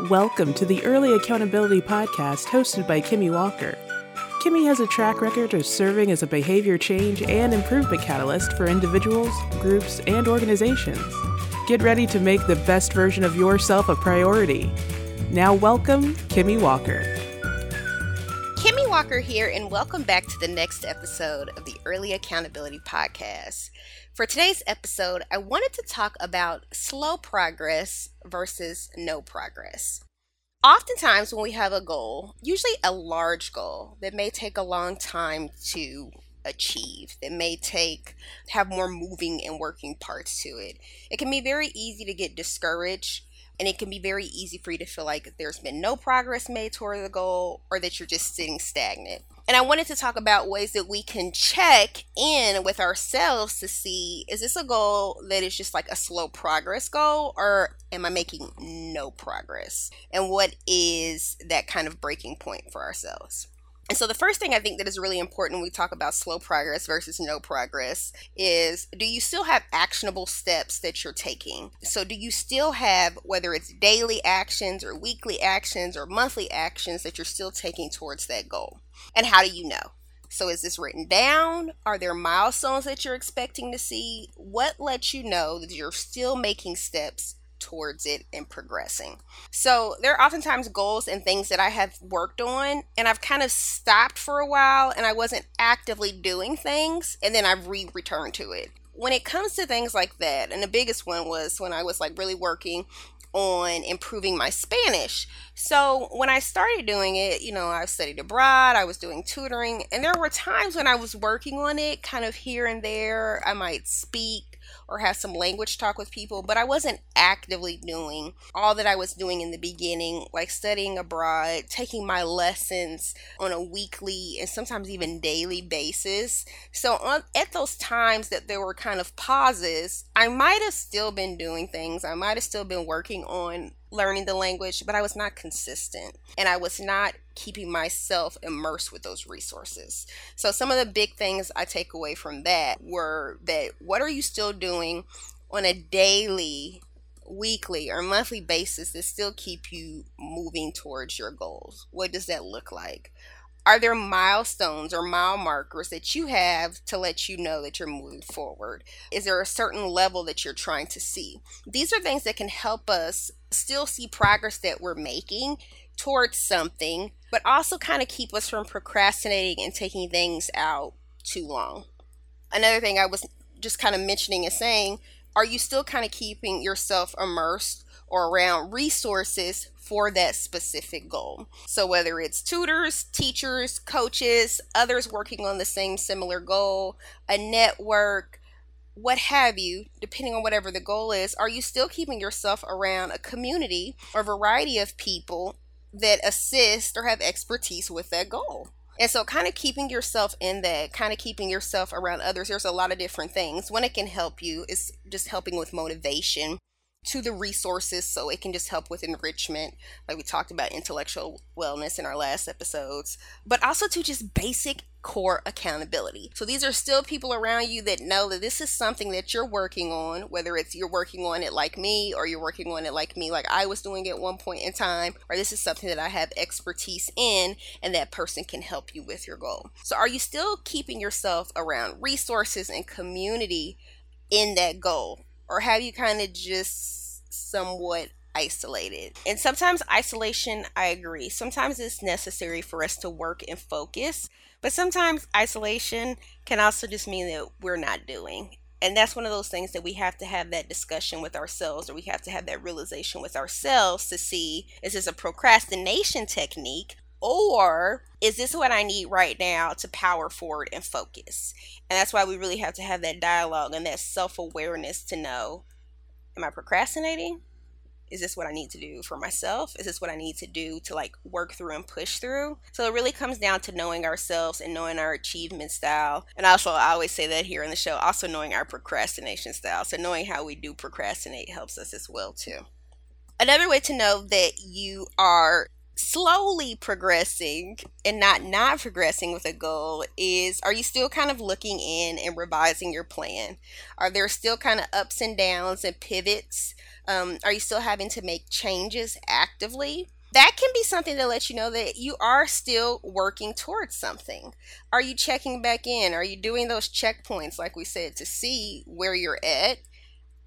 Welcome to the Early Accountability Podcast hosted by Kimmy Walker. Kimmy has a track record of serving as a behavior change and improvement catalyst for individuals, groups, and organizations. Get ready to make the best version of yourself a priority. Now, welcome, Kimmy Walker. Kimmy Walker here, and welcome back the next episode of the Early Accountability Podcast. For today's episode, I wanted to talk about slow progress versus no progress. Oftentimes, when we have a goal, usually a large goal that may take a long time to achieve, that may take, have more moving and working parts to it, it can be very easy to get discouraged and it can be very easy for you to feel like there's been no progress made toward the goal or that you're just sitting stagnant. And I wanted to talk about ways that we can check in with ourselves to see is this a goal that is just like a slow progress goal or am I making no progress? And what is that kind of breaking point for ourselves? And so the first thing I think that is really important when we talk about slow progress versus no progress is do you still have actionable steps that you're taking? So do you still have whether it's daily actions or weekly actions or monthly actions that you're still taking towards that goal? And how do you know? So is this written down? Are there milestones that you're expecting to see? What lets you know that you're still making steps towards it and progressing. So there are oftentimes goals and things that I have worked on and I've kind of stopped for a while and I wasn't actively doing things and then I've re returned to it. When it comes to things like that, and the biggest one was when I was like really working on improving my Spanish. So when I started doing it, you know, I studied abroad, I was doing tutoring, and there were times when I was working on it kind of here and there. I might speak or have some language talk with people, but I wasn't actively doing all that I was doing in the beginning, like studying abroad, taking my lessons on a weekly and sometimes even daily basis. So on, at those times that there were kind of pauses, I might have still been doing things. I might have still been working on learning the language, but I was not consistent and I was not keeping myself immersed with those resources. So, some of the big things I take away from that were that what are you still doing on a daily, weekly, or monthly basis that still keep you moving towards your goals? What does that look like? Are there milestones or mile markers that you have to let you know that you're moving forward? Is there a certain level that you're trying to see? These are things that can help us still see progress that we're making towards something, but also kind of keep us from procrastinating and taking things out too long. Another thing I was just kind of mentioning is saying, are you still kind of keeping yourself immersed or around resources for that specific goal. So, whether it's tutors, teachers, coaches, others working on the same similar goal, a network, what have you, depending on whatever the goal is, are you still keeping yourself around a community or variety of people that assist or have expertise with that goal? And so, kind of keeping yourself in that, kind of keeping yourself around others, there's a lot of different things. One, it can help you is just helping with motivation to the resources so it can just help with enrichment like we talked about intellectual wellness in our last episodes but also to just basic core accountability. So these are still people around you that know that this is something that you're working on whether it's you're working on it like me or you're working on it like me like i was doing at one point in time or this is something that i have expertise in and that person can help you with your goal. So are you still keeping yourself around resources and community in that goal or have you kind of just somewhat isolated? And sometimes isolation, I agree. Sometimes it's necessary for us to work and focus, but sometimes isolation can also just mean that we're not doing. And that's one of those things that we have to have that discussion with ourselves, or we have to have that realization with ourselves to see is this a procrastination technique or is this what I need right now to power forward and focus? And that's why we really have to have that dialogue and that self awareness to know am I procrastinating? Is this what I need to do for myself? Is this what I need to do to like work through and push through? So it really comes down to knowing ourselves and knowing our achievement style. And also, I always say that here in the show, also knowing our procrastination style. So knowing how we do procrastinate helps us as well too. Another way to know that you are slowly progressing and not not progressing with a goal is are you still kind of looking in and revising your plan are there still kind of ups and downs and pivots Um, are you still having to make changes actively? That can be something to let you know that you are still working towards something. Are you checking back in? Are you doing those checkpoints, like we said, to see where you're at?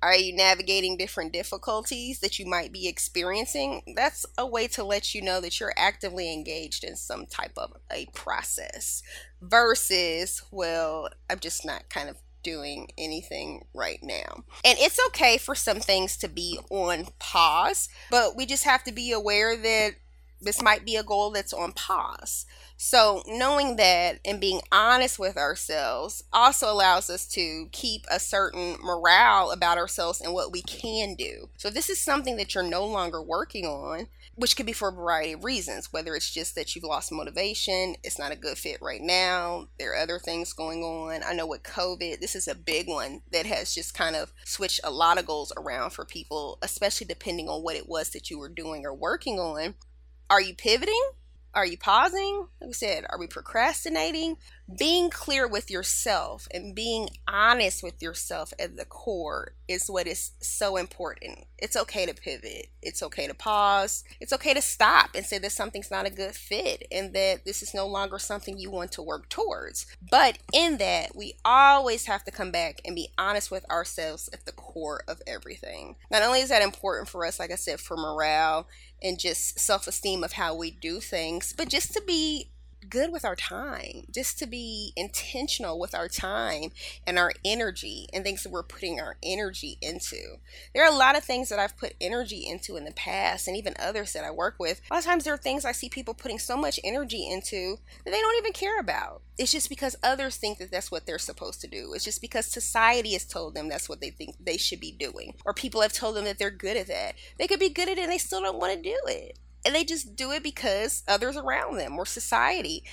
Are you navigating different difficulties that you might be experiencing? That's a way to let you know that you're actively engaged in some type of a process versus, well, I'm just not kind of doing anything right now. And it's okay for some things to be on pause, but we just have to be aware that this might be a goal that's on pause. So, knowing that and being honest with ourselves also allows us to keep a certain morale about ourselves and what we can do. So, this is something that you're no longer working on, which could be for a variety of reasons, whether it's just that you've lost motivation, it's not a good fit right now, there are other things going on. I know with COVID, this is a big one that has just kind of switched a lot of goals around for people, especially depending on what it was that you were doing or working on. Are you pivoting? Are you pausing? Like we said, are we procrastinating? Being clear with yourself and being honest with yourself at the core is what is so important. It's okay to pivot. It's okay to pause. It's okay to stop and say that something's not a good fit and that this is no longer something you want to work towards. But in that, we always have to come back and be honest with ourselves at the core of everything. Not only is that important for us, like I said, for morale and just self esteem of how we do things, but just to be good with our time, just to be intentional with our time and our energy and things that we're putting our energy into. There are a lot of things that I've put energy into in the past, and even others that I work with. A lot of times there are things I see people putting so much energy into that they don't even care about. It's just because others think that that's what they're supposed to do. It's just because society has told them that's what they think they should be doing, or people have told them that they're good at that. They could be good at it and they still don't want to do it and they just do it because others around them or society.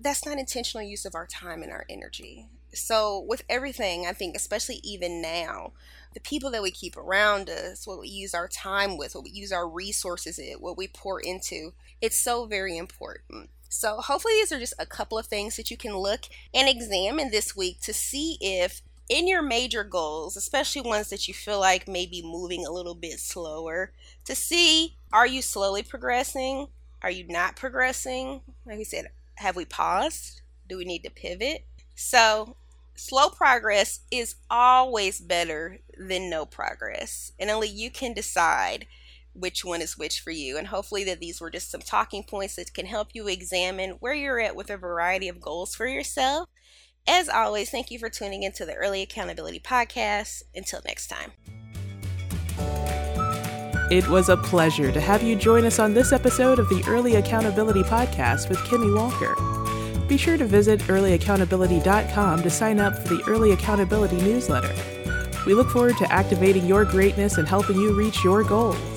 That's not intentional use of our time and our energy. So, with everything, I think, especially even now, the people that we keep around us, what we use our time with, what we use our resources in, what we pour into, it's so very important. So, hopefully, these are just a couple of things that you can look and examine this week to see if in your major goals, especially ones that you feel like may be moving a little bit slower, to see are you slowly progressing? Are you not progressing? Like we said, have we paused? Do we need to pivot? So, slow progress is always better than no progress, and only you can decide which one is which for you. And hopefully, that these were just some talking points that can help you examine where you're at with a variety of goals for yourself as always, thank you for tuning into the Early Accountability Podcast. Until next time. It was a pleasure to have you join us on this episode of the Early Accountability Podcast with Kimmy Walker. Be sure to visit earlyaccountability.com to sign up for the Early Accountability newsletter. We look forward to activating your greatness and helping you reach your goals.